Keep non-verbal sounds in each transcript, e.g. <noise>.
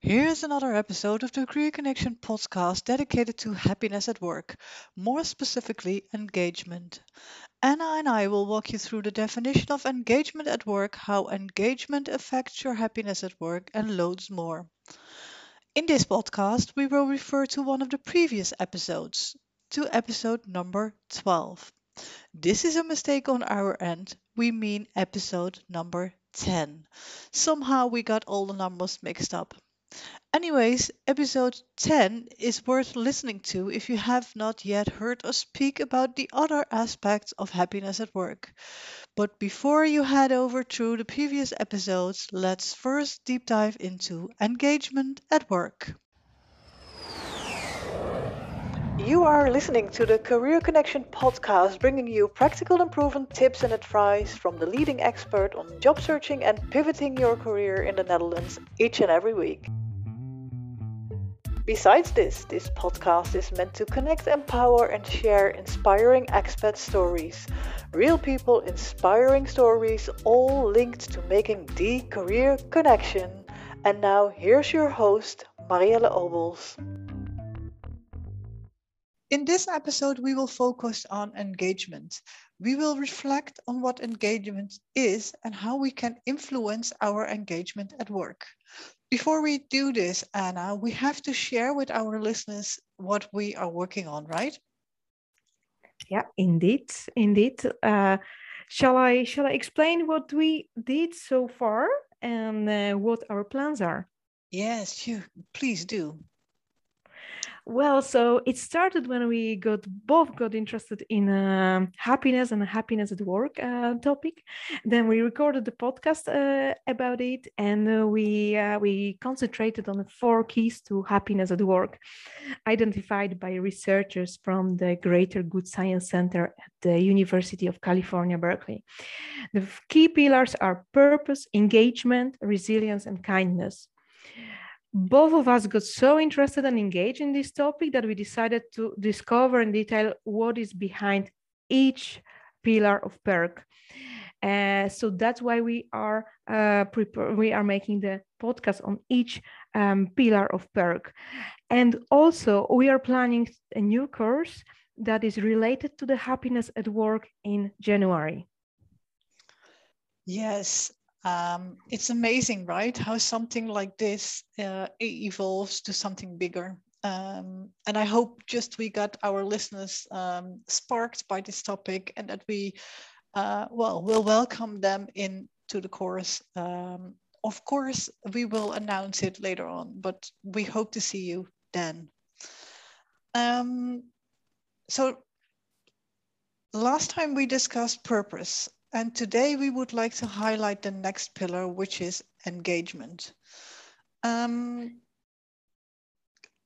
Here's another episode of the Career Connection podcast dedicated to happiness at work, more specifically, engagement. Anna and I will walk you through the definition of engagement at work, how engagement affects your happiness at work, and loads more. In this podcast, we will refer to one of the previous episodes, to episode number 12. This is a mistake on our end. We mean episode number 10. Somehow we got all the numbers mixed up. Anyways, episode 10 is worth listening to if you have not yet heard us speak about the other aspects of happiness at work. But before you head over through the previous episodes, let's first deep dive into engagement at work. You are listening to the Career Connection podcast, bringing you practical and proven tips and advice from the leading expert on job searching and pivoting your career in the Netherlands each and every week. Besides this, this podcast is meant to connect, empower, and share inspiring expat stories. Real people, inspiring stories, all linked to making the career connection. And now, here's your host, Marielle Obels. In this episode, we will focus on engagement. We will reflect on what engagement is and how we can influence our engagement at work. Before we do this, Anna, we have to share with our listeners what we are working on, right? Yeah, indeed, indeed. Uh, shall I shall I explain what we did so far and uh, what our plans are? Yes, you please do. Well, so it started when we got both got interested in uh, happiness and happiness at work uh, topic. Then we recorded the podcast uh, about it, and uh, we uh, we concentrated on the four keys to happiness at work, identified by researchers from the Greater Good Science Center at the University of California, Berkeley. The key pillars are purpose, engagement, resilience, and kindness both of us got so interested and engaged in this topic that we decided to discover in detail what is behind each pillar of PERK Uh, so that's why we are uh, prepare, we are making the podcast on each um, pillar of PERK And also we are planning a new course that is related to the happiness at work in January. Yes, um, it's amazing, right? How something like this uh, evolves to something bigger. Um, and I hope just we got our listeners um, sparked by this topic and that we, uh, well, will welcome them into the course. Um, of course, we will announce it later on, but we hope to see you then. Um, so last time we discussed purpose and today we would like to highlight the next pillar, which is engagement. Um,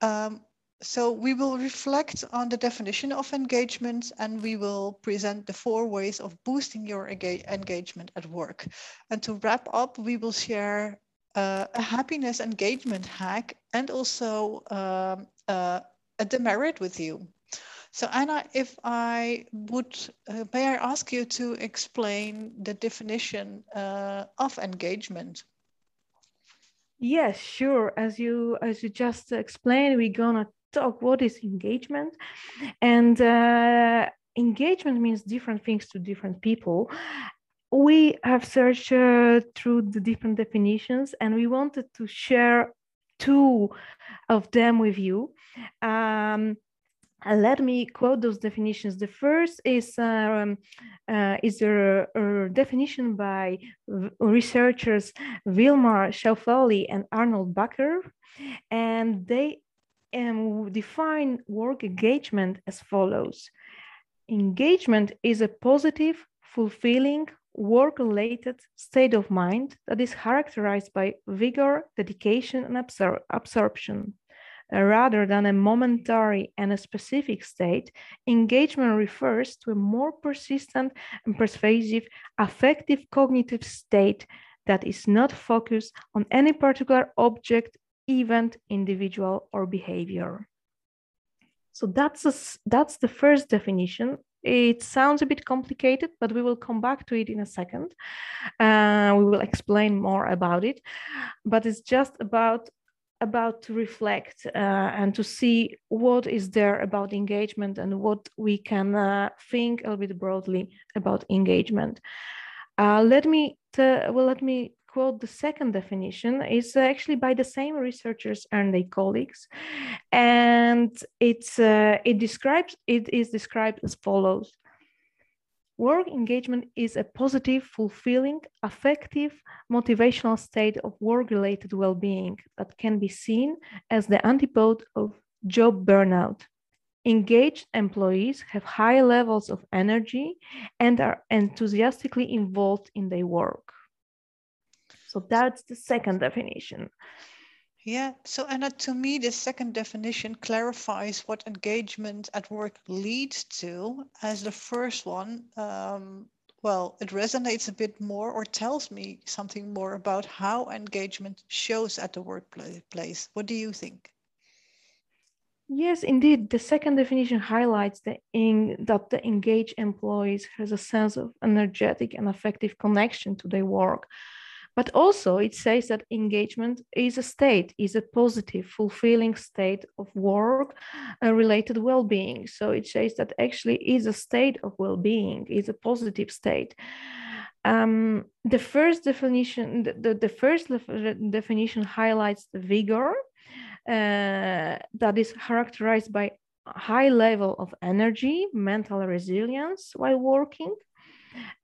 um, so we will reflect on the definition of engagement and we will present the four ways of boosting your engagement at work. And to wrap up, we will share uh, a happiness engagement hack and also um, uh, a demerit with you. So Anna, if I would, uh, may I ask you to explain the definition uh, of engagement? Yes, sure. As you as you just explained, we're gonna talk what is engagement, and uh, engagement means different things to different people. We have searched uh, through the different definitions, and we wanted to share two of them with you. Um, uh, let me quote those definitions. The first is, um, uh, is a, a, definition by researchers Wilmar Schaufeli and Arnold Bakker, and they um, define work engagement as follows. Engagement is a positive, fulfilling, work-related state of mind that is characterized by vigor, dedication, and absor absorption. Uh, rather than a momentary and a specific state, engagement refers to a more persistent and persuasive affective cognitive state that is not focused on any particular object, event, individual, or behavior. So that's, a, that's the first definition. It sounds a bit complicated, but we will come back to it in a second. Uh, we will explain more about it. But it's just about about to reflect uh, and to see what is there about engagement and what we can uh, think a little bit broadly about engagement. Uh, let me well, let me quote the second definition is actually by the same researchers and their colleagues, and it's uh, it describes it is described as follows. Work engagement is a positive, fulfilling, affective, motivational state of work related well being that can be seen as the antipode of job burnout. Engaged employees have high levels of energy and are enthusiastically involved in their work. So that's the second definition. Yeah, so Anna, to me, the second definition clarifies what engagement at work leads to, as the first one, um, well, it resonates a bit more or tells me something more about how engagement shows at the workplace. What do you think? Yes, indeed. The second definition highlights the that the engaged employees has a sense of energetic and effective connection to their work but also it says that engagement is a state, is a positive, fulfilling state of work uh, related well-being. So it says that actually is a state of well-being, is a positive state. Um, the first definition, the, the, the first definition highlights the vigor uh, that is characterized by high level of energy, mental resilience while working.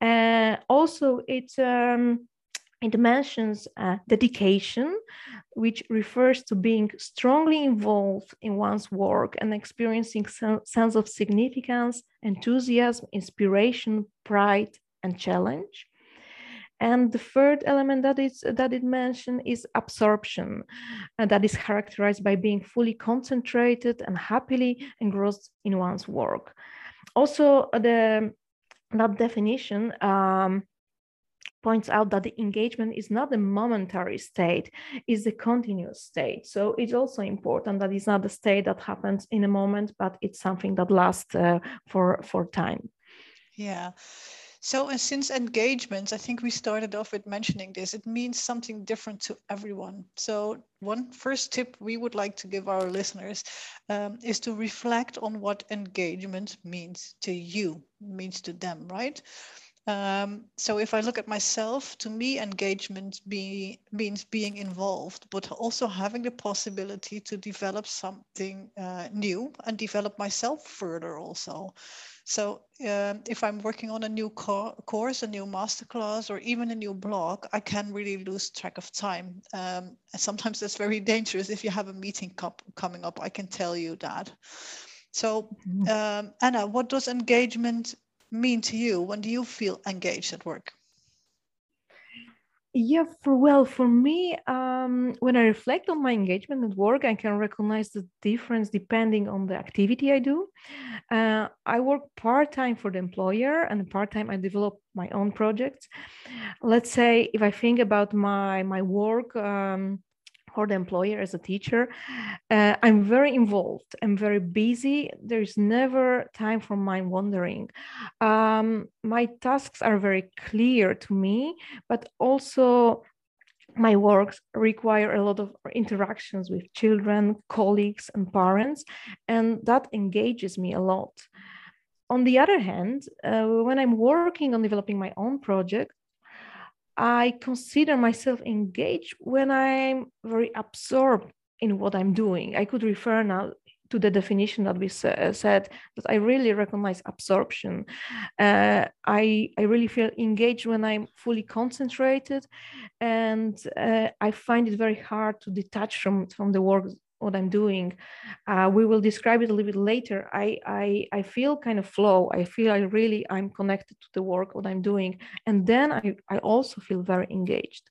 Uh, also, it's um, it mentions uh, dedication, which refers to being strongly involved in one's work and experiencing some sense of significance, enthusiasm, inspiration, pride, and challenge. And the third element that is that it mentioned is absorption, and that is characterized by being fully concentrated and happily engrossed in one's work. Also, the that definition um, points out that the engagement is not a momentary state, it's a continuous state. So it's also important that it's not a state that happens in a moment, but it's something that lasts uh, for, for time. Yeah. So, and since engagement, I think we started off with mentioning this, it means something different to everyone. So, one first tip we would like to give our listeners um, is to reflect on what engagement means to you, means to them, right? Um, so if I look at myself, to me, engagement be, means being involved, but also having the possibility to develop something uh, new and develop myself further also. So um, if I'm working on a new co course, a new masterclass, or even a new blog, I can really lose track of time. Um, and sometimes that's very <laughs> dangerous if you have a meeting coming up, I can tell you that. So mm-hmm. um, Anna, what does engagement mean to you? When do you feel engaged at work? Yeah, for well, for me, um, when I reflect on my engagement at work, I can recognize the difference depending on the activity I do. Uh, I work part time for the employer, and part time I develop my own projects. Let's say if I think about my my work. Um, for the employer as a teacher. Uh, I'm very involved. I'm very busy. There's never time for mind wandering. Um, my tasks are very clear to me, but also my works require a lot of interactions with children, colleagues, and parents, and that engages me a lot. On the other hand, uh, when I'm working on developing my own project, I consider myself engaged when I'm very absorbed in what I'm doing. I could refer now to the definition that we said that I really recognize absorption. Uh, I, I really feel engaged when I'm fully concentrated, and uh, I find it very hard to detach from, from the work what I'm doing. Uh, we will describe it a little bit later. I, I, I feel kind of flow. I feel I really, I'm connected to the work, what I'm doing. And then I, I also feel very engaged.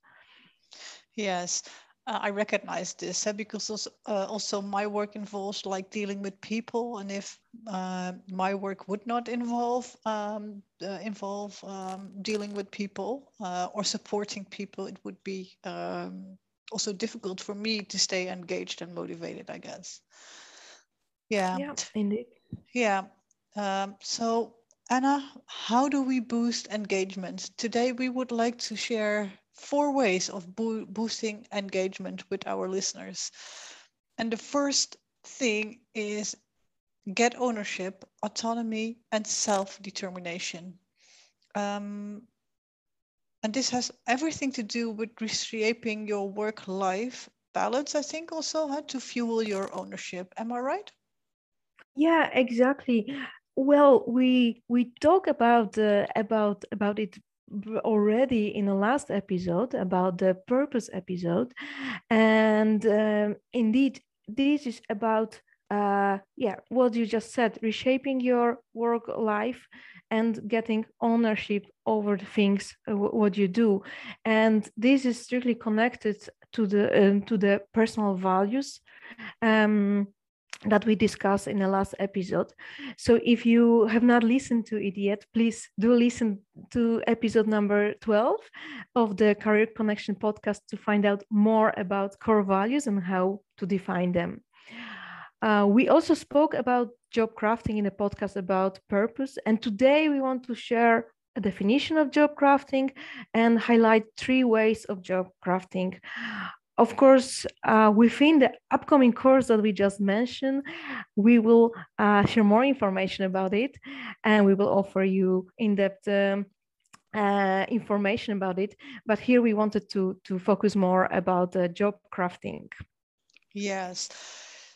Yes. Uh, I recognize this uh, because also, uh, also, my work involves like dealing with people, and if uh, my work would not involve um, uh, involve um, dealing with people uh, or supporting people, it would be um, also difficult for me to stay engaged and motivated, I guess. Yeah. Yeah, indeed. Yeah. Um, so Anna, how do we boost engagement? Today we would like to share four ways of bo boosting engagement with our listeners. And the first thing is get ownership, autonomy, and self determination. Um, and this has everything to do with reshaping your work life balance, I think, also how to fuel your ownership. Am I right? Yeah, exactly. Well, we we talk about uh, about about it already in the last episode about the purpose episode and um, indeed this is about uh, yeah what you just said reshaping your work life and getting ownership over the things uh, what you do and this is strictly connected to the uh, to the personal values um, that we discussed in the last episode. So if you have not listened to it yet, please do listen to episode number 12 of the Career Connection podcast to find out more about core values and how to define them. Uh, we also spoke about job crafting in a podcast about purpose. And today we want to share a definition of job crafting and highlight three ways of job crafting of course, uh, within the upcoming course that we just mentioned, we will uh, share more information about it and we will offer you in-depth um, uh, information about it. But here we wanted to, to focus more about job crafting. Yes.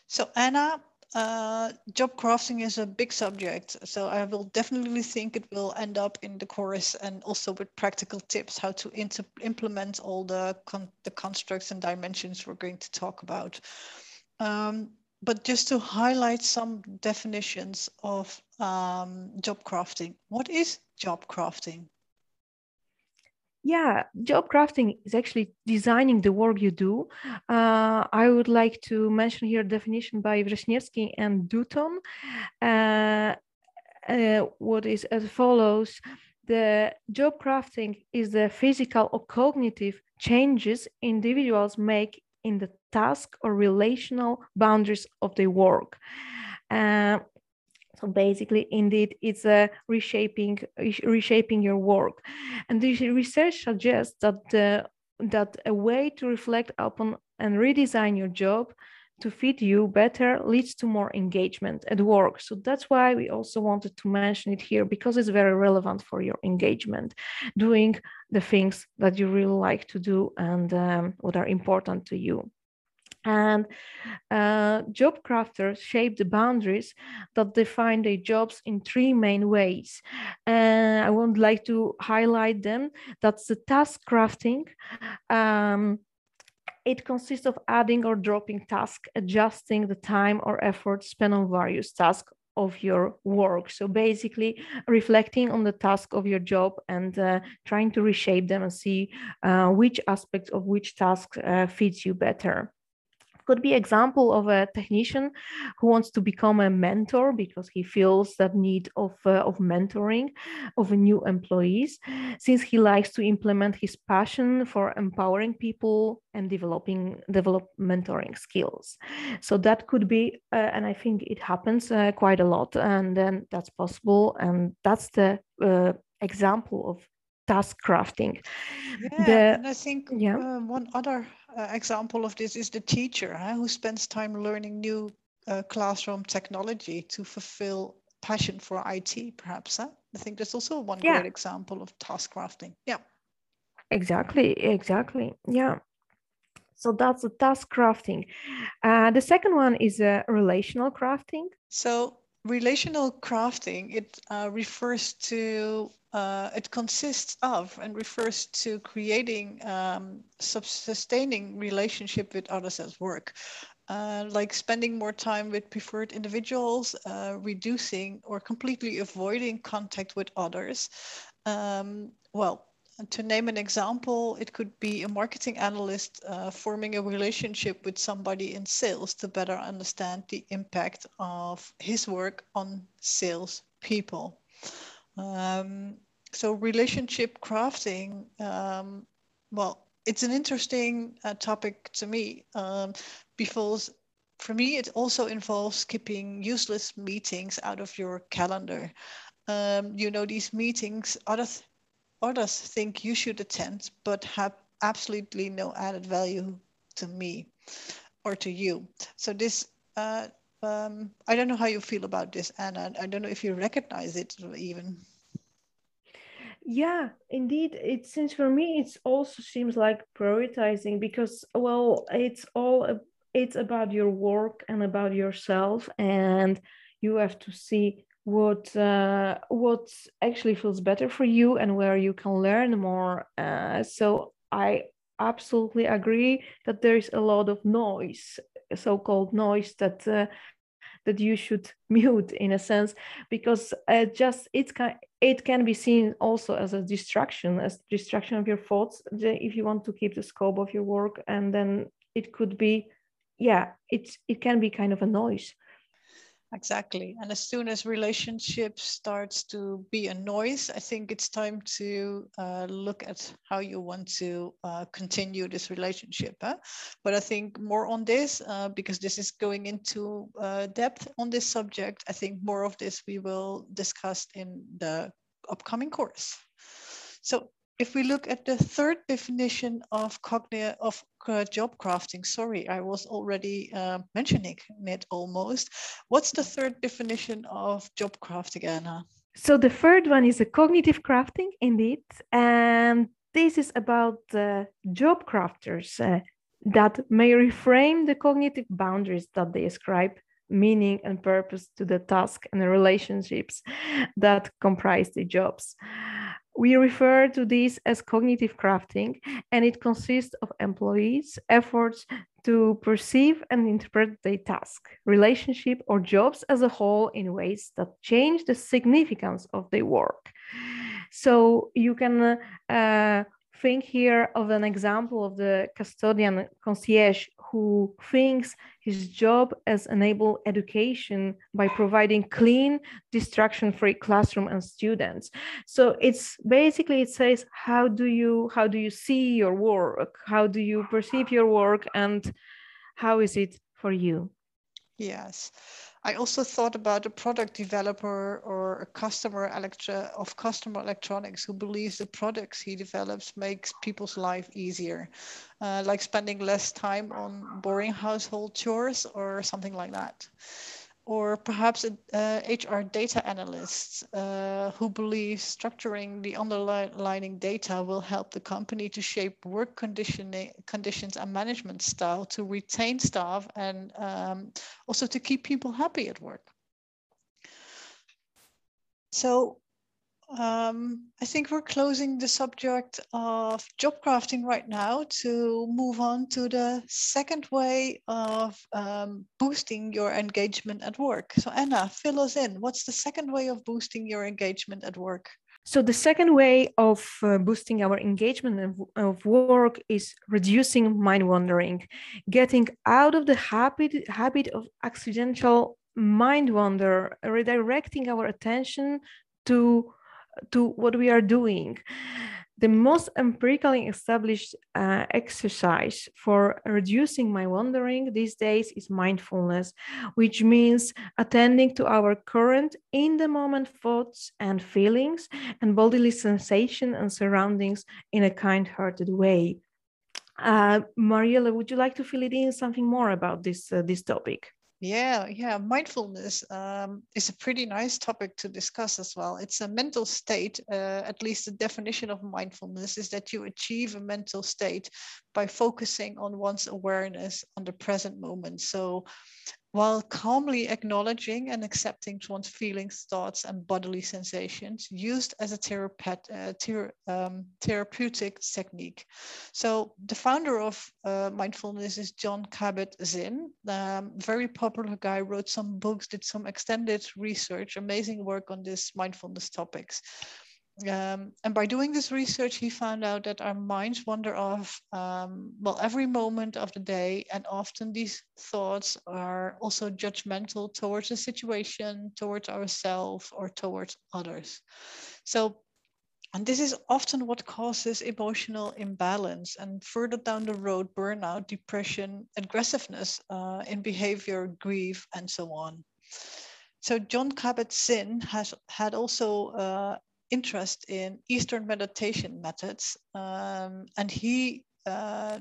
So Anna, uh, job crafting is a big subject, so I will definitely think it will end up in the course and also with practical tips how to implement all the con the constructs and dimensions we're going to talk about. Um, but just to highlight some definitions of um, job crafting, what is job crafting? Yeah job crafting is actually designing the work you do. Uh, i would like to mention here a definition by Wrzesniewski and Dutton. Uh, uh, what is as follows? The job crafting is the physical or cognitive changes individuals make in the task or relational boundaries of their work. Uh, so basically, indeed, it's a reshaping reshaping your work, and this research suggests that that a way to reflect upon and redesign your job to fit you better leads to more engagement at work. So that's why we also wanted to mention it here because it's very relevant for your engagement, doing the things that you really like to do and um, what are important to you. And uh, job crafters shape the boundaries that define their jobs in three main ways. And I would like to highlight them. That's the task crafting. Um, it consists of adding or dropping tasks, adjusting the time or effort spent on various tasks of your work. So basically, reflecting on the task of your job and uh, trying to reshape them and see uh, which aspects of which task uh, fits you better could be example of a technician who wants to become a mentor because he feels that need of, uh, of mentoring of new employees since he likes to implement his passion for empowering people and developing develop mentoring skills. So that could be uh, and i think it happens uh, quite a lot and then that's possible and that's the uh, example of task crafting yeah the, and i think yeah. Uh, one other uh, example of this is the teacher huh, who spends time learning new uh, classroom technology to fulfill passion for IT, perhaps. Huh? I think that's also one yeah. great example of task crafting. Yeah. Exactly. Exactly. Yeah. So that's the task crafting. Uh, the second one is uh, relational crafting. So relational crafting it uh, refers to uh, it consists of and refers to creating um, sustaining relationship with others at work uh, like spending more time with preferred individuals uh, reducing or completely avoiding contact with others um, well to name an example, it could be a marketing analyst uh, forming a relationship with somebody in sales to better understand the impact of his work on sales people. Um, so relationship crafting, um, well, it's an interesting uh, topic to me um, because for me, it also involves keeping useless meetings out of your calendar. Um, you know, these meetings, other others think you should attend but have absolutely no added value to me or to you. So this, uh, um, I don't know how you feel about this, Anna. I don't know if you recognize it even. Yeah, indeed. It seems for me, it also seems like prioritizing because, well, it's all it's about your work and about yourself, and you have to see what uh, what actually feels better for you and where you can learn more. Uh, so I absolutely agree that there is a lot of noise, so-called noise that uh, that you should <laughs> mute in a sense because uh, just it can it can be seen also as a distraction as distraction of your thoughts if you want to keep the scope of your work and then it could be yeah it's it can be kind of a noise Exactly. And as soon as relationship starts to be a noise, I think it's time to uh, look at how you want to uh, continue this relationship. Huh? But I think more on this, uh, because this is going into uh, depth on this subject, I think more of this we will discuss in the upcoming course. So if we look at the third definition of cognitive of uh, job crafting, sorry, I was already uh, mentioning it almost. What's the third definition of job crafting, Anna? So the third one is a cognitive crafting, indeed, and this is about uh, job crafters uh, that may reframe the cognitive boundaries that they ascribe meaning and purpose to the task and the relationships that comprise the jobs. We refer to this as cognitive crafting, and it consists of employees' efforts to perceive and interpret their task, relationship, or jobs as a whole in ways that change the significance of their work. So you can uh, think here of an example of the custodian concierge who thinks his job as enable education by providing clean, distraction-free classroom and students. So it's basically it says how do you how do you see your work? How do you perceive your work and how is it for you? Yes. I also thought about a product developer or a customer electro of customer electronics who believes the products he develops makes people's life easier, uh, like spending less time on boring household chores or something like that or perhaps a, uh, HR data analysts uh, who believe structuring the underlying data will help the company to shape work conditions and management style to retain staff and um, also to keep people happy at work. So um, I think we're closing the subject of job crafting right now to move on to the second way of um, boosting your engagement at work. So Anna, fill us in. What's the second way of boosting your engagement at work? So the second way of uh, boosting our engagement of, of, work is reducing mind wandering, getting out of the habit, habit of accidental mind wander, redirecting our attention to to what we are doing. The most empirically established uh, exercise for reducing my wandering these days is mindfulness, which means attending to our current in the moment thoughts and feelings and bodily sensation and surroundings in a kind hearted way. Uh, Mariella, would you like to fill it in something more about this, uh, this topic? Yeah, yeah. Mindfulness um, is a pretty nice topic to discuss as well. It's a mental state. Uh, at least the definition of mindfulness is that you achieve a mental state by focusing on one's awareness on the present moment. So while calmly acknowledging and accepting one's feelings, thoughts, and bodily sensations, used as a therapet, uh, ther um, therapeutic technique. So, the founder of uh, mindfulness is Jon Kabat-Zinn, um, very popular guy, wrote some books, did some extended research, amazing work on this mindfulness topics. Um, and by doing this research, he found out that our minds wander off, um, well, every moment of the day. And often these thoughts are also judgmental towards a situation, towards ourselves, or towards others. So, and this is often what causes emotional imbalance and further down the road, burnout, depression, aggressiveness uh, in behavior, grief, and so on. So Jon Kabat-Zinn has had also uh, interest in Eastern meditation methods. Um, and he uh,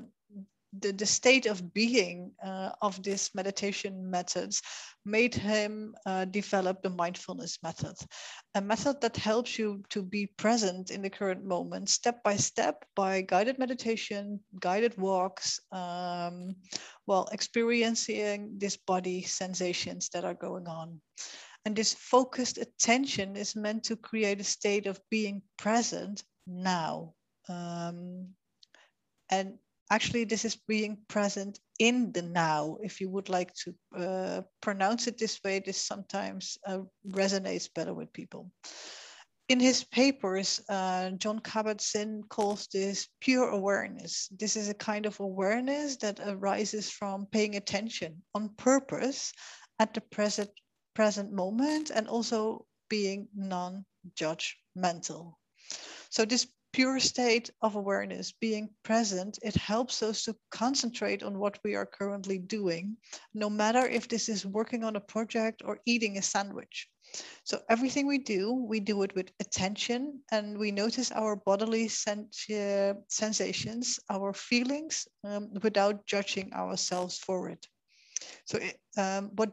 the, the state of being uh, of this meditation methods made him uh, develop the mindfulness method, a method that helps you to be present in the current moment, step by step, by guided meditation, guided walks, um, while experiencing this body sensations that are going on. And this focused attention is meant to create a state of being present now. Um, and actually this is being present in the now. If you would like to uh, pronounce it this way this sometimes uh, resonates better with people. In his papers uh, jon kabat-zinn calls this pure awareness. This is a kind of awareness that arises from paying attention on purpose at the present present moment and also being non-judgmental so this pure state of awareness, being present, it helps us to concentrate on what we are currently doing, no matter if this is working on a project or eating a sandwich. So everything we do, we do it with attention and we notice our bodily sens- uh, sensations, our feelings um, without judging ourselves for it. So it, um, what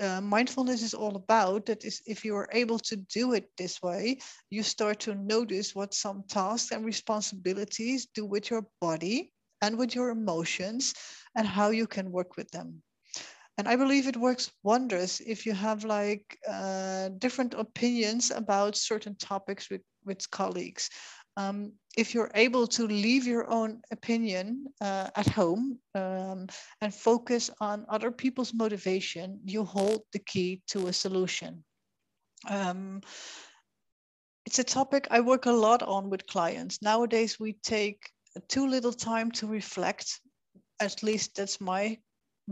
uh, mindfulness is all about that is if you are able to do it this way you start to notice what some tasks and responsibilities do with your body and with your emotions and how you can work with them. And i believe it works wonders if you have like uh, different opinions about certain topics with with colleagues um, if you're able to leave your own opinion uh, at home um, and focus on other people's motivation, you hold the key to a solution. Um, it's a topic I work a lot on with clients. Nowadays, we take too little time to reflect. At least that's my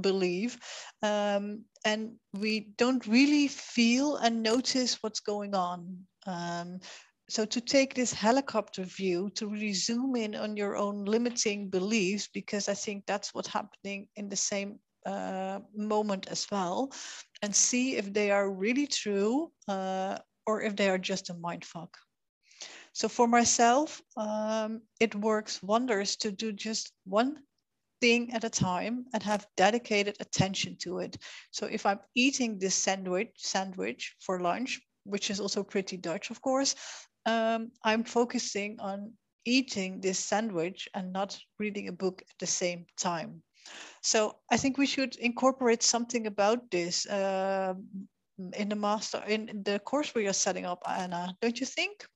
belief. Um, and we don't really feel and notice what's going on. Um, so to take this helicopter view to really zoom in on your own limiting beliefs because i think that's what's happening in the same uh, moment as well and see if they are really true uh, or if they are just a mind fuck so for myself um, it works wonders to do just one thing at a time and have dedicated attention to it. So if i'm eating this sandwich sandwich for lunch which is also pretty Dutch, of course, um, I'm focusing on eating this sandwich and not reading a book at the same time. So I think we should incorporate something about this uh, in the master in the course we are setting up, Anna. Don't you think?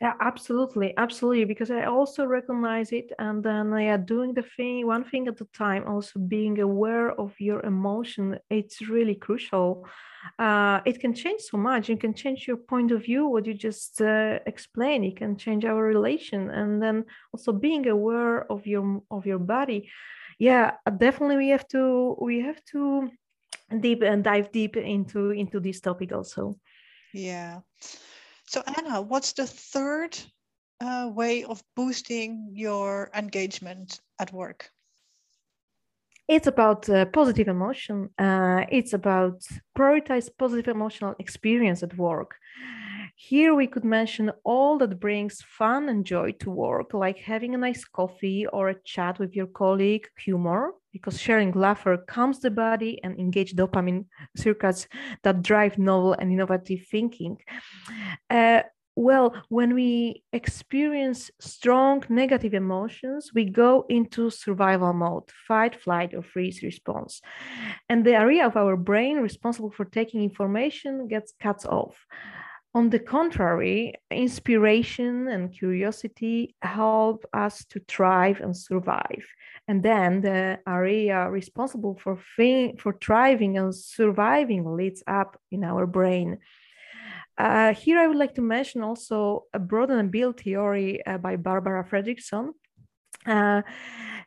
Yeah, absolutely, absolutely. Because I also recognize it, and then yeah, doing the thing one thing at a time. Also being aware of your emotion, it's really crucial. Uh, it can change so much. You can change your point of view. What you just uh, explained, it can change our relation, and then also being aware of your of your body. Yeah, definitely. We have to we have to deep and dive deep into into this topic also. Yeah. So Anna, what's the third uh, way of boosting your engagement at work? It's about uh, positive emotion. Uh, it's about prioritize positive emotional experience at work. Here we could mention all that brings fun and joy to work, like having a nice coffee or a chat with your colleague, humor, because sharing laughter calms the body and engage dopamine circuits that drive novel and innovative thinking. Uh, well, when we experience strong negative emotions, we go into survival mode, fight, flight, or freeze response. And the area of our brain responsible for taking information gets cut off. On the contrary, inspiration and curiosity help us to thrive and survive. And then the area responsible for, for thriving and surviving leads up in our brain. Uh, here, I would like to mention also a broaden and build theory uh, by Barbara Fredrickson. Uh,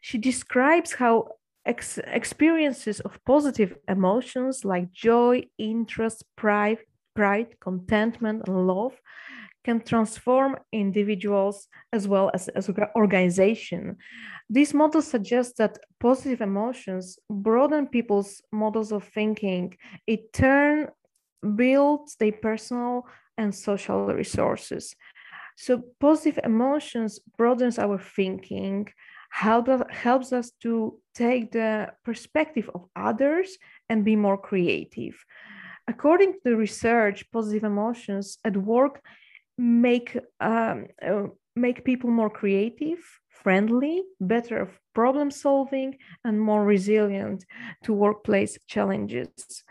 she describes how ex experiences of positive emotions like joy, interest, pride, pride, contentment, and love can transform individuals as well as, as organization. This model suggests that positive emotions broaden people's models of thinking. It turn builds their personal and social resources. So positive emotions broadens our thinking, help, helps us to take the perspective of others and be more creative. According to the research, positive emotions at work make um, uh, make people more creative, friendly, better problem solving, and more resilient to workplace challenges.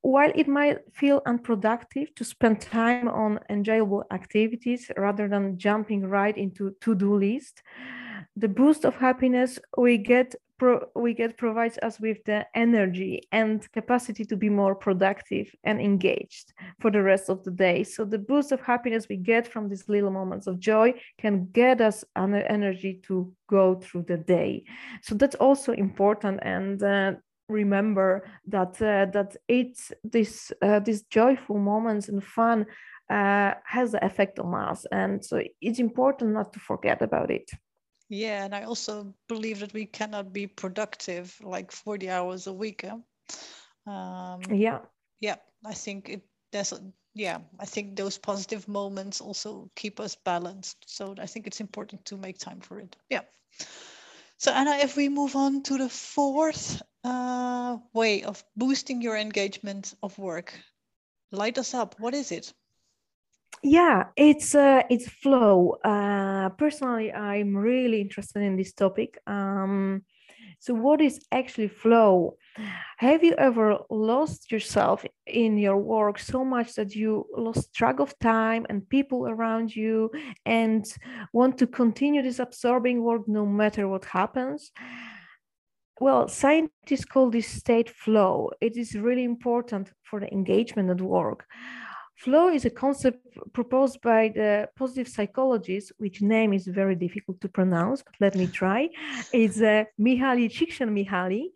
While it might feel unproductive to spend time on enjoyable activities rather than jumping right into to-do list, the boost of happiness we get pro- we get provides us with the energy and capacity to be more productive and engaged for the rest of the day. So the boost of happiness we get from these little moments of joy can get us an energy to go through the day. So that's also important and. Uh, remember that uh, that it's this uh, these joyful moments and fun uh, has an effect on us and so it's important not to forget about it yeah, and I also believe that we cannot be productive like 40 hours a week. Um, yeah. Yeah, I think it there's a, yeah, I think those positive moments also keep us balanced. So I think it's important to make time for it. Yeah. So Anna, if we move on to the fourth uh, way of boosting your engagement of work, light us up. What is it? Yeah it's uh, it's flow uh, personally i'm really interested in this topic um, so what is actually flow have you ever lost yourself in your work so much that you lost track of time and people around you and want to continue this absorbing work no matter what happens well, scientists call this state flow. It is really important for the engagement at work. Flow is a concept proposed by the positive psychologist, which name is very difficult to pronounce, but let me try. It's uh, Mihaly Csikszentmihalyi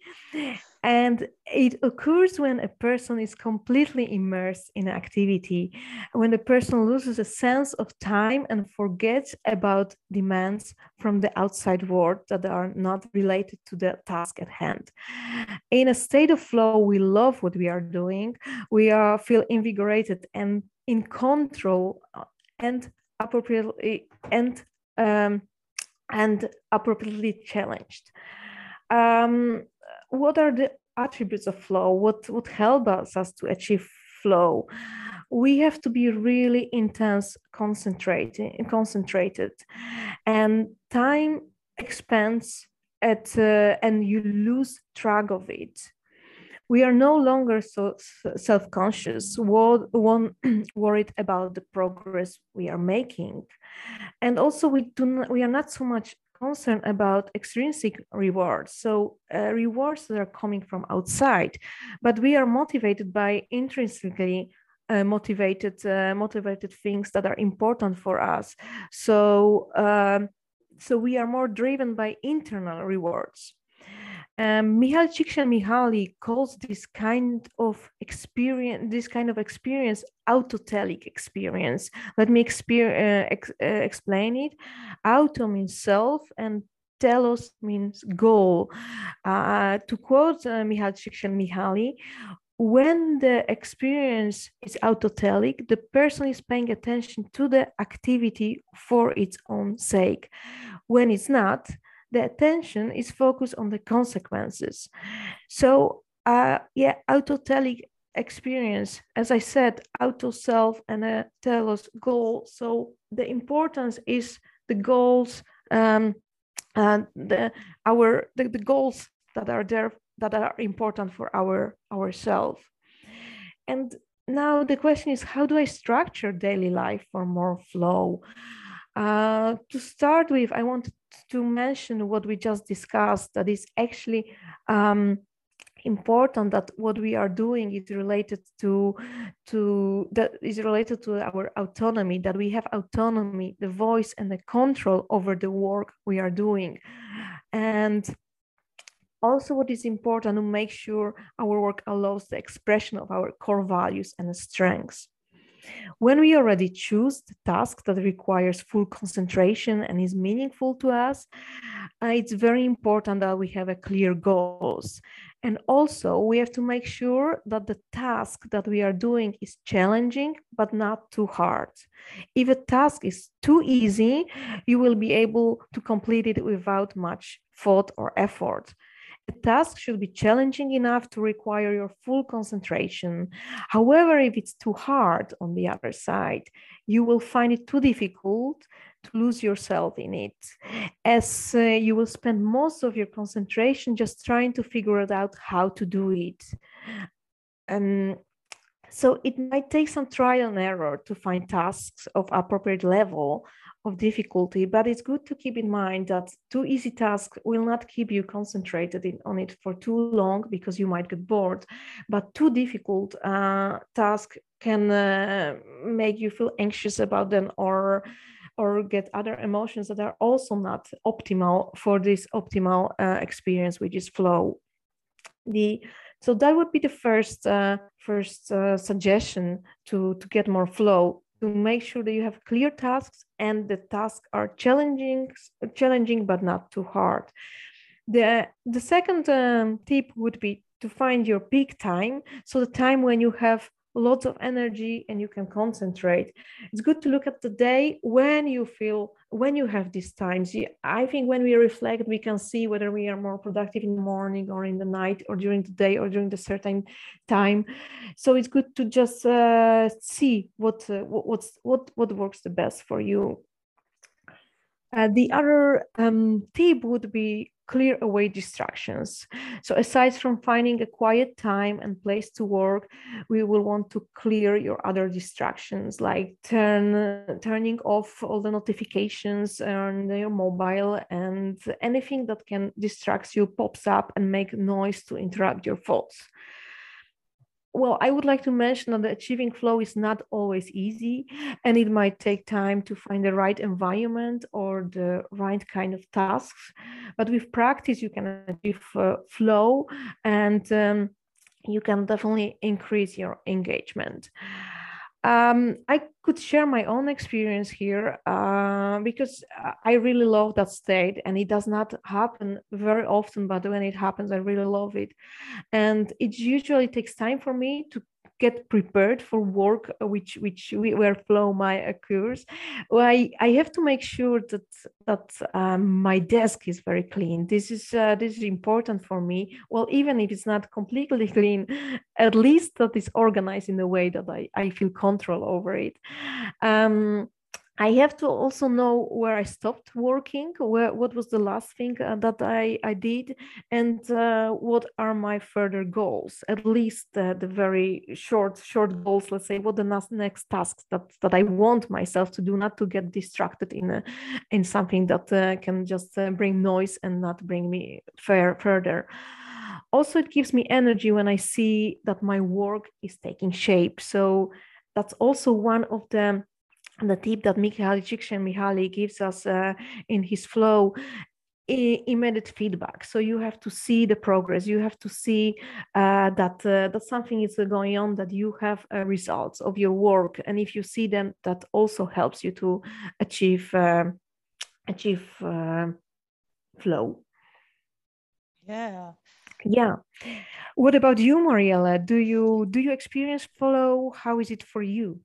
and it occurs when a person is completely immersed in activity, when the person loses a sense of time and forgets about demands from the outside world that are not related to the task at hand. In a state of flow, we love what we are doing, we are, feel invigorated and in control uh, and appropriately and um, and appropriately challenged. Um, what are the attributes of flow? What would help us, us to achieve flow? We have to be really intense, concentrated, concentrated, and time expands at uh, and you lose track of it. We are no longer so self-conscious, one <clears throat> worried about the progress we are making, and also we do not, we are not so much concerned about extrinsic rewards, so uh, rewards that are coming from outside, but we are motivated by intrinsically uh, motivated uh, motivated things that are important for us. So um, so we are more driven by internal rewards. Um, Mihaly Csikszentmihalyi calls this kind of experience, this kind of experience, autotelic experience. Let me exper- uh, ex- uh, explain it. Auto means self, and telos means goal. Uh, to quote uh, Mihaly Csikszentmihalyi, when the experience is autotelic, the person is paying attention to the activity for its own sake. When it's not, the attention is focused on the consequences. So, uh, yeah, autotelic experience, as I said, auto self and a telos goal. So the importance is the goals, um, and the our the, the goals that are there that are important for our ourselves. And now the question is, how do I structure daily life for more flow? Uh, to start with, I wanted to mention what we just discussed, that is actually um, important that what we are doing is related to to that is related to our autonomy that we have autonomy the voice and the control over the work we are doing. And also what is important to make sure our work allows the expression of our core values and strengths when we already choose the task that requires full concentration and is meaningful to us, uh, it's very important that we have a clear goals And also, we have to make sure that the task that we are doing is challenging, but not too hard. If a task is too easy, you will be able to complete it without much thought or effort. A task should be challenging enough to require your full concentration. However, if it's too hard on the other side, you will find it too difficult to lose yourself in it, as uh, you will spend most of your concentration just trying to figure out how to do it. Um, so it might take some trial and error to find tasks of appropriate level of difficulty, but it's good to keep in mind that too easy tasks will not keep you concentrated in, on it for too long because you might get bored. But too difficult uh, task can uh, make you feel anxious about them or or get other emotions that are also not optimal for this optimal uh, experience, which is flow. The so that would be the first uh, first uh, suggestion to to get more flow to make sure that you have clear tasks and the tasks are challenging challenging but not too hard. The the second um, tip would be to find your peak time, so the time when you have lots of energy and you can concentrate. It's good to look at the day when you feel when you have these times. I think when we reflect we can see whether we are more productive in the morning or in the night or during the day or during the certain time. So it's good to just uh, see what, uh, what what's what what works the best for you. Uh, the other um, tip would be clear away distractions. So aside from finding a quiet time and place to work, we will want to clear your other distractions like turn turning off all the notifications on your mobile and anything that can distract you pops up and make noise to interrupt your thoughts well, I would like to mention that achieving flow is not always easy, and it might take time to find the right environment or the right kind of tasks. But with practice, you can achieve uh, flow, and um, you can definitely increase your engagement. Um, I could share my own experience here uh, because I really love that state, and it does not happen very often. But when it happens, I really love it, and it usually takes time for me to get prepared for work uh, which which where flow my occurs well, I, I have to make sure that that um, my desk is very clean. This is uh, this is important for me. Well even if it's not completely <laughs> clean at least that is organized in a way that I, I feel control over it. Um, I have to also know where I stopped working, where what was the last thing uh, that I, I did, and uh, what are my further goals. At least uh, the very short short goals. Let's say what the next, next tasks that that I want myself to do, not to get distracted in a, in something that uh, can just uh, bring noise and not bring me fair, further. Also, it gives me energy when I see that my work is taking shape. So that's also one of the the tip that Mihaly Csikszentmihalyi gives us uh, in his flow immediate feedback. So you have to see the progress. You have to see uh, that uh, that something is going on that you have uh, results of your work. And if you see them that also helps you to achieve um, achieve uh, flow. Yeah. Yeah. What about you mariella do you do you experience flow? How is it for you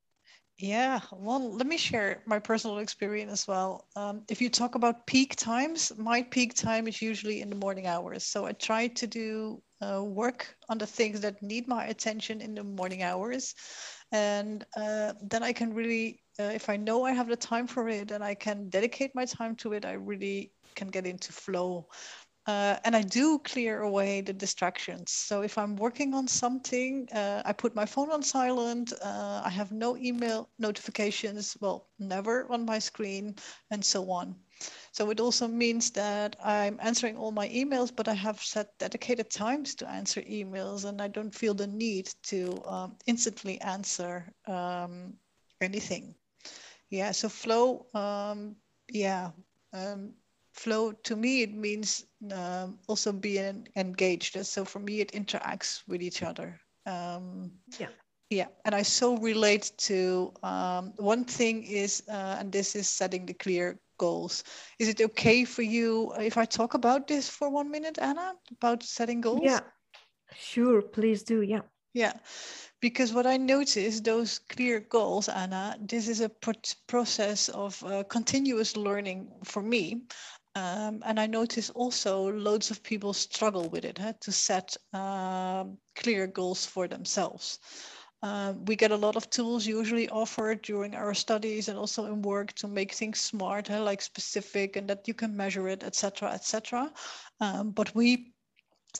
yeah, well, let me share my personal experience as well. Um, if you talk about peak times, my peak time is usually in the morning hours. So I try to do uh, work on the things that need my attention in the morning hours. And uh, then I can really, uh, if I know I have the time for it and I can dedicate my time to it, I really can get into flow. Uh, and I do clear away the distractions. So if I'm working on something, uh, I put my phone on silent. Uh, I have no email notifications, well, never on my screen, and so on. So it also means that I'm answering all my emails, but I have set dedicated times to answer emails, and I don't feel the need to um, instantly answer um, anything. Yeah, so flow, um, yeah. Flow to me it means um, also being engaged so for me it interacts with each other um, yeah yeah and i so relate to um, one thing is uh, and this is setting the clear goals is it okay for you if i talk about this for one minute anna about setting goals yeah Sure, please do. Yeah. Yeah, because what I notice, those clear goals, Anna, this is a process of uh, continuous learning for me. Um, and I notice also loads of people struggle with it huh, to set um, clear goals for themselves. Um, we get a lot of tools usually offered during our studies and also in work to make things smart, huh, like specific and that you can measure it, etc., etc. Um, but we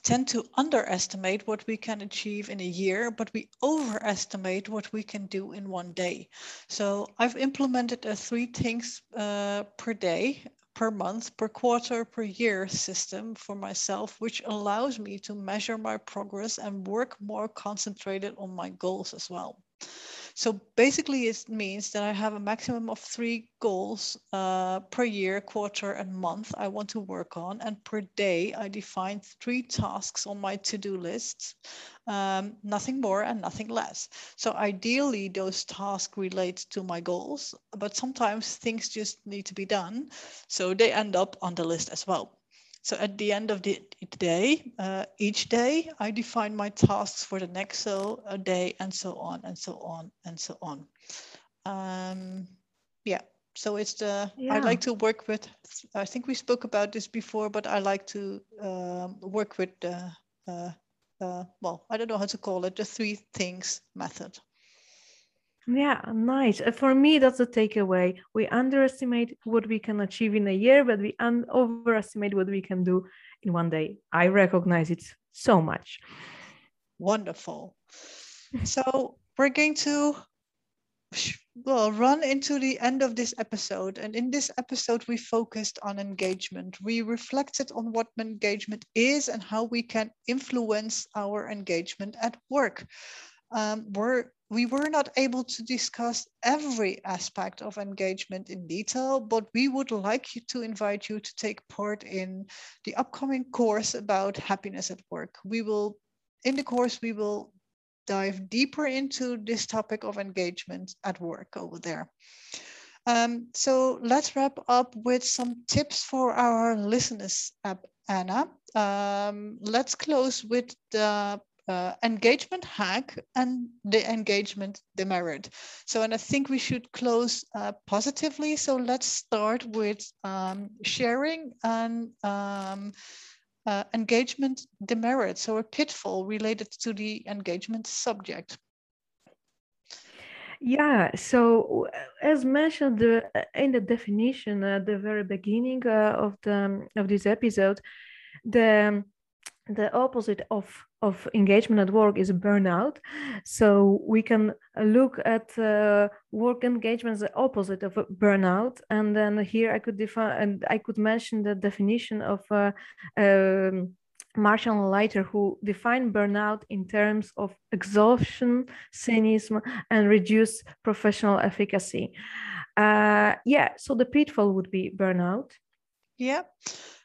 tend to underestimate what we can achieve in a year, but we overestimate what we can do in one day. So I've implemented a three things uh, per day per month, per quarter, per year system for myself, which allows me to measure my progress and work more concentrated on my goals as well. So basically, it means that I have a maximum of three goals uh, per year, quarter, and month I want to work on. And per day, I define three tasks on my to do list, um, nothing more and nothing less. So ideally, those tasks relate to my goals, but sometimes things just need to be done. So they end up on the list as well. So at the end of the day, uh, each day, I define my tasks for the next so a day and so on and so on and so on. Um, yeah, so it's the, yeah. I like to work with, I think we spoke about this before, but I like to um, work with the, uh, uh, well, I don't know how to call it, the three things method. Yeah, nice. Uh, for me, that's a takeaway. We underestimate what we can achieve in a year, but we un- overestimate what we can do in one day. I recognize it so much. Wonderful. so we're going to well run into the end of this episode and in this episode we focused on engagement we reflected on what engagement is and how we can influence our engagement at work um, we're we were not able to discuss every aspect of engagement in detail, but we would like you to invite you to take part in the upcoming course about happiness at work. We will, in the course, we will dive deeper into this topic of engagement at work over there. Um, so let's wrap up with some tips for our listeners, Anna. Um, let's close with the uh, engagement hack and the engagement demerit. So, and I think we should close uh, positively. So let's start with um, sharing and um, uh, engagement demerit. So a pitfall related to the engagement subject. Yeah, so as mentioned in the definition at the very beginning uh, of the of this episode, the the opposite of of engagement at work is burnout so we can look at uh, work engagement as the opposite of burnout and then here i could define and i could mention the definition of uh, um, Maslach Leiter, who defined burnout in terms of exhaustion, cynicism, and reduced professional efficacy. Uh, yeah, so the pitfall would be burnout. Yeah,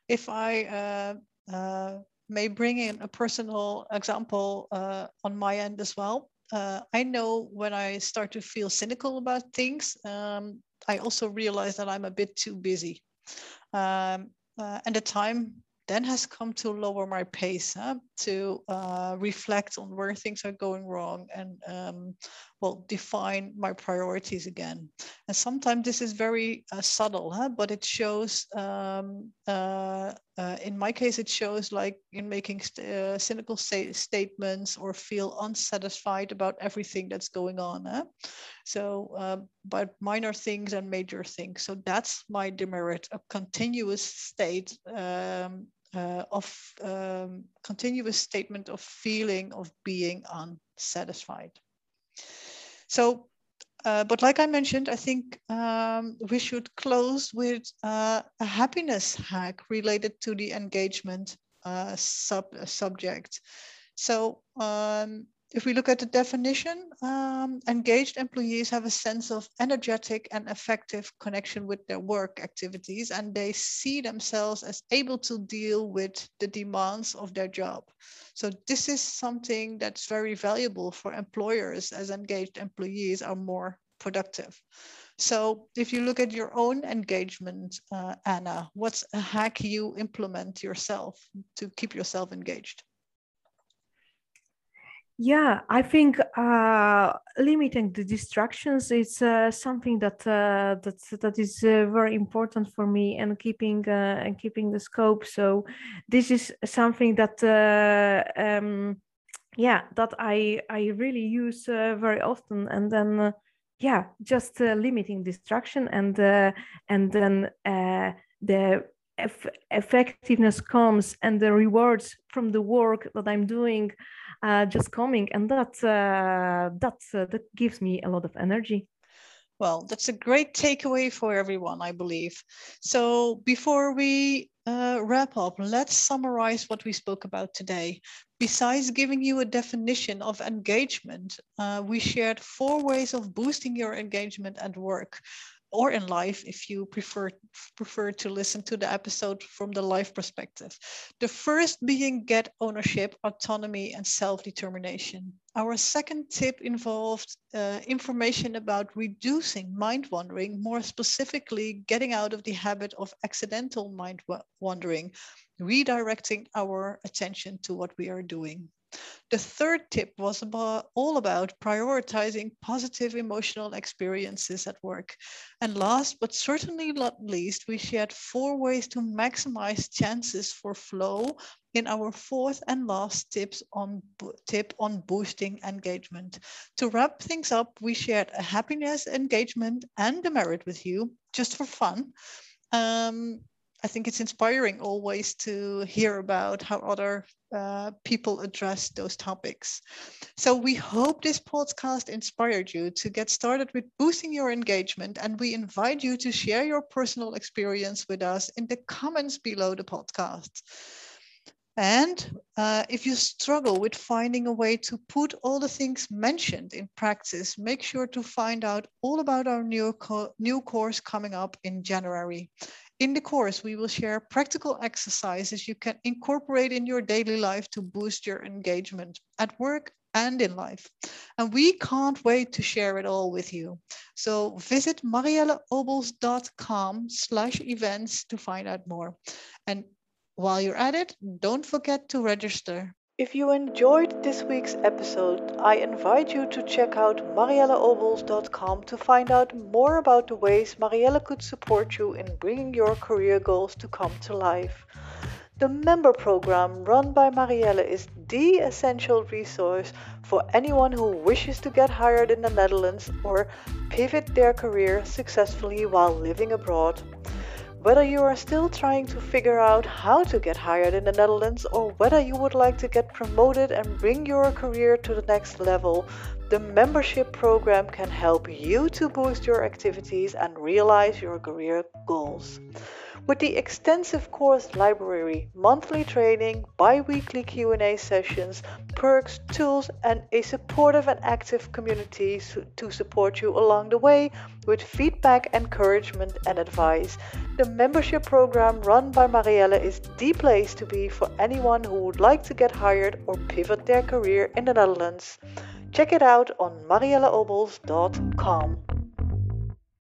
if I uh, uh, may bring in a personal example uh, on my end as well. Uh, I know when I start to feel cynical about things, um, I also realize that I'm a bit too busy. Um, uh, and the time then has come to lower my pace huh? to uh, reflect on where things are going wrong and um, well define my priorities again and sometimes this is very uh, subtle huh? but it shows um, uh, uh in my case it shows like in making st- uh, cynical sta- statements or feel unsatisfied about everything that's going on huh? so uh, but minor things and major things so that's my demerit a continuous state um, uh, of um, continuous statement of feeling of being unsatisfied. So, uh, but like I mentioned, I think um, we should close with uh, a happiness hack related to the engagement uh, sub subject. So um, if we look at the definition, um, engaged employees have a sense of energetic and effective connection with their work activities, and they see themselves as able to deal with the demands of their job. So this is something that's very valuable for employers as engaged employees are more productive. So if you look at your own engagement, uh, Anna, what's a hack you implement yourself to keep yourself engaged? Yeah, I think uh, limiting the distractions is uh, something that uh, that that is uh, very important for me, and keeping uh, and keeping the scope. So this is something that uh, um, yeah that I I really use very often, and then yeah, just limiting distraction, and and then the effectiveness comes and the rewards from the work that I'm doing uh, just coming, and that uh, that uh, that gives me a lot of energy. Well, that's a great takeaway for everyone, I believe. So before we uh, wrap up, let's summarize what we spoke about today. Besides giving you a definition of engagement, uh, we shared four ways of boosting your engagement at work or in life if you prefer prefer to listen to the episode from the life perspective. The first being get ownership, autonomy, and self-determination. Our second tip involved uh, information about reducing mind wandering, more specifically, getting out of the habit of accidental mind wandering, redirecting our attention to what we are doing. The third tip was about, all about prioritizing positive emotional experiences at work. And last but certainly not least, we shared four ways to maximize chances for flow in our fourth and last tips on tip on boosting engagement. To wrap things up, we shared a happiness, engagement, and demerit with you just for fun. Um, I think it's inspiring always to hear about how other uh, people address those topics. So we hope this podcast inspired you to get started with boosting your engagement, and we invite you to share your personal experience with us in the comments below the podcast. And uh, if you struggle with finding a way to put all the things mentioned in practice, make sure to find out all about our new, co new course coming up in January. In the course, we will share practical exercises you can incorporate in your daily life to boost your engagement at work and in life. And we can't wait to share it all with you. So visit marielleobels.com slash events to find out more. And while you're at it, don't forget to register. If you enjoyed this week's episode, I invite you to check out marielleobels.com to find out more about the ways Marielle could support you in bringing your career goals to come to life. The member program run by Marielle is the essential resource for anyone who wishes to get hired in the Netherlands or pivot their career successfully while living abroad. Whether you are still trying to figure out how to get hired in the Netherlands or whether you would like to get promoted and bring your career to the next level, the membership program can help you to boost your activities and realize your career goals. With the extensive course library, monthly training, bi-weekly Q&A sessions, perks, tools and a supportive and active community to support you along the way with feedback, encouragement and advice, the membership program run by Marielle is the place to be for anyone who would like to get hired or pivot their career in the Netherlands. Check it out on marielleobels.com.